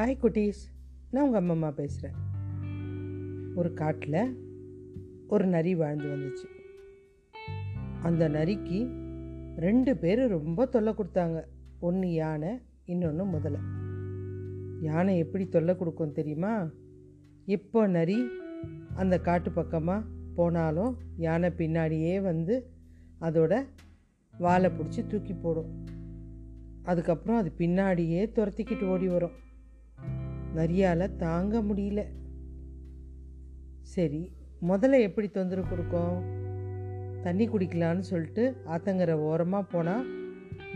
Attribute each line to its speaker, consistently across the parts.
Speaker 1: Hi குட்டீஸ். நான் உங்கள் அம்மம்மா பேசுகிறேன் ஒரு காட்டில் ஒரு நரி வாழ்ந்து வந்துச்சு. அந்த நரிக்கு ரெண்டு பேர் ரொம்ப தொல்லை கொடுத்தாங்க. ஒன்று யானை இன்னொன்று முதலை. யானை எப்படி தொல்லை கொடுக்கும் தெரியுமா? எப்போ நரி அந்த காட்டு பக்கமாக போனாலும் யானை பின்னாடியே வந்து அதோட வாழை பிடிச்சி தூக்கி போடும். அதுக்கப்புறம் அது பின்னாடியே துரத்திக்கிட்டு ஓடி வரும். நரியால் தாங்க முடியல. சரி முதல்ல எப்படி தொந்தரவு கொடுக்கும்? தண்ணி குடிக்கலான்னு சொல்லிட்டு ஆத்தங்கரை ஓரமாக போனால்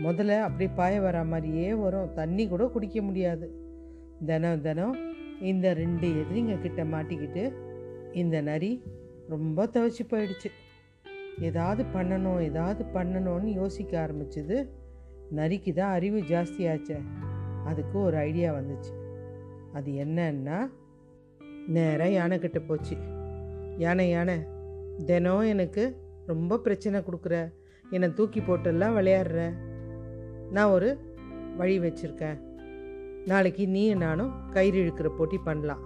Speaker 1: முதல்ல அப்படி பாய வர மாதிரியே வரும். தண்ணி கூட குடிக்க முடியாது. தினம் தினம் இந்த ரெண்டு எதிரிங்க கிட்ட மாட்டிக்கிட்டு இந்த நரி ரொம்ப துவச்சி போயிடுச்சு. ஏதாவது பண்ணணும் ஏதாவது பண்ணணும்னு யோசிக்க ஆரம்பிச்சது. நரிக்கு தான் அறிவு ஜாஸ்தியாச்சே. அதுக்கு ஒரு ஐடியா வந்துச்சு. அது என்னன்னா நேராக யானைக்கிட்ட போச்சு. யானை யானை தினம் எனக்கு ரொம்ப பிரச்சனை கொடுக்குற. என்னை தூக்கி போட்டெல்லாம் விளையாடுற. நான் ஒரு வழி வச்சுருக்கேன். நாளைக்கு நீ நானும் கயிறு இழுக்கிற போட்டி பண்ணலாம்.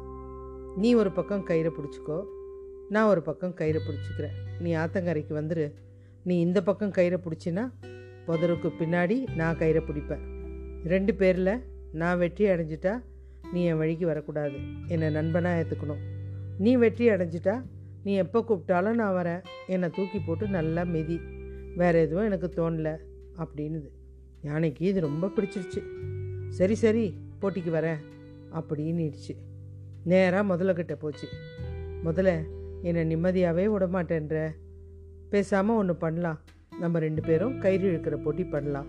Speaker 1: நீ ஒரு பக்கம் கயிறை பிடிச்சிக்கோ நான் ஒரு பக்கம் கயிறை பிடிச்சிக்கிறேன். நீ ஆத்தங்கரைக்கு வந்துரு. நீ இந்த பக்கம் கயிறை பிடிச்சின்னா புதருக்கு பின்னாடி நான் கயிறை பிடிப்பேன். ரெண்டு பேரில் நான் வெற்றி அடைஞ்சிட்டா நீ என் வழிக்கு வரக்கூடாது. என்னை நண்பனாக ஏற்றுக்கணும் நீ வெற்றி அடைஞ்சிட்டா நீ எப்போ கூப்பிட்டாலும் நான் வரேன். என்னை தூக்கி போட்டு நல்லா மிதி. வேறு எதுவும் எனக்கு தோணல அப்படின்னுது. யானைக்கு இது ரொம்ப பிடிச்சிருச்சு. சரி சரி போட்டிக்கு வரேன் அப்படின்னுடுச்சு. நேராக முதல்ல கிட்டே போச்சு. முதல்ல என்னை நிம்மதியாகவே விடமாட்டேன்ற. பேசாமல் ஒன்று பண்ணலாம். நம்ம ரெண்டு பேரும் கயிறு இழுக்கிற போட்டி பண்ணலாம்.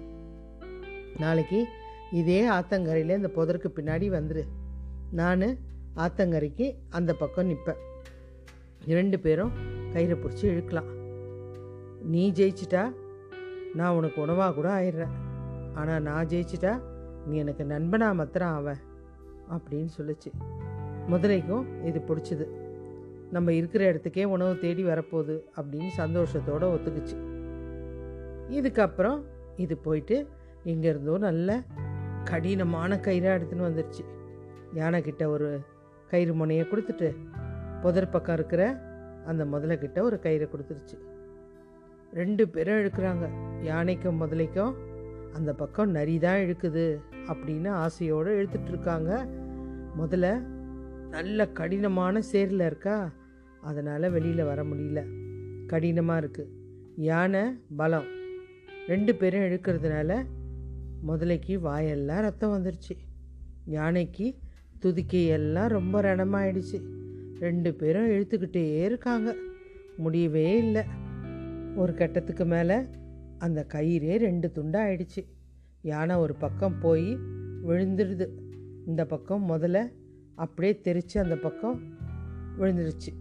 Speaker 1: நாளைக்கு இதே ஆத்தங்கரையில் இந்த புதருக்கு பின்னாடி வந்துரு. நான் ஆத்தங்கரைக்கு அந்த பக்கம் நிற்பேன் ரெண்டு பேரும் கயிறை பிடிச்சி இழுக்கலாம். நீ ஜெயிச்சிட்டா நான் உனக்கு உணவாக கூட ஆயிடுறேன். ஆனால் நான் ஜெயிச்சிட்டா நீ எனக்கு நண்பனாக மாத்திரம் ஆவேன் அப்படின்னு சொல்லிச்சு. முதலைக்கும் இது பிடிச்சிது. நம்ம இருக்கிற இடத்துக்கே உணவு தேடி வரப்போகுது அப்படின்னு சந்தோஷத்தோடு ஒத்துக்குச்சு. இதுக்கப்புறம் இது போயிட்டு இங்கேருந்தோ நல்ல கடினமான கயிறாக எடுத்துன்னு வந்துருச்சு. யானைக்கிட்ட ஒரு கயிறு முனையை கொடுத்துட்டு புதர் பக்கம் இருக்கிற அந்த முதலைக்கிட்ட ஒரு கயிறை கொடுத்துருச்சு. ரெண்டு பேரும் இழுக்கிறாங்க. யானைக்கும் முதலைக்கும் அந்த பக்கம் நரி தான் இழுக்குது அப்படின்னு ஆசையோடு இழுத்துட்ருக்காங்க முதல்ல நல்ல கடினமான சேரில் இருக்கா? அதனால் வெளியில் வர முடியல. கடினமாக இருக்குது யானை பலம். ரெண்டு பேரும் இழுக்கிறதுனால முதலைக்கு வாயெல்லாம் ரத்தம் வந்துருச்சு. யானைக்கு துதிக்கையெல்லாம் ரொம்ப ரணமாயிடுச்சு. ரெண்டு பேரும் இழுத்துக்கிட்டே இருக்காங்க. முடியவே இல்லை. ஒரு கட்டத்துக்கு மேலே அந்த கயிறே ரெண்டு துண்டாக ஆயிடுச்சு யானை ஒரு பக்கம் போய் விழுந்துடுது இந்த பக்கம் முதல்ல அப்படியே தெரித்து அந்த பக்கம் விழுந்துடுச்சு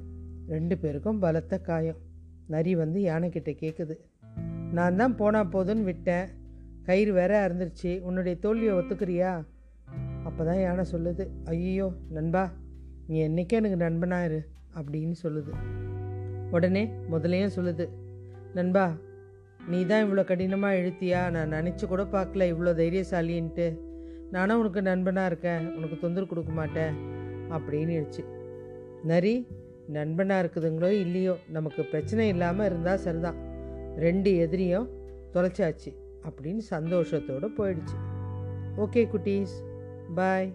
Speaker 1: ரெண்டு பேருக்கும் பலத்த காயம். நரி வந்து யானைக்கிட்ட கேட்குது நான் தான் போனால் போதுன்னு விட்டேன். கயிறு வேற அறுந்துருச்சு. உன்னுடைய தோல்வியை ஒத்துக்கிறியா? அப்போ தான் யானை சொல்லுது ஐயோ நண்பா நீ என்றைக்கே எனக்கு நண்பனாக இரு அப்படின்னு சொல்லுது. உடனே முதலையும் சொல்லுது நண்பா நீ தான் இவ்வளோ கடினமாக இழுத்தியா? நான் நினச்சி கூட பார்க்கல இவ்வளோ தைரியசாலின்ட்டு. நானும் உனக்கு நண்பனாக இருக்கேன் உனக்கு தொந்தரவு கொடுக்க மாட்டேன் அப்படின்னு இருச்சு நரி நண்பனாக இருக்குதுங்களோ இல்லையோ நமக்கு பிரச்சனை இல்லாமல் இருந்தால் சரிதான். ரெண்டு எதிரியும் தொலைச்சாச்சு. அப்படின்னு சந்தோஷத்தோடு போயிடுச்சு. ஓகே குட்டீஸ். பாய்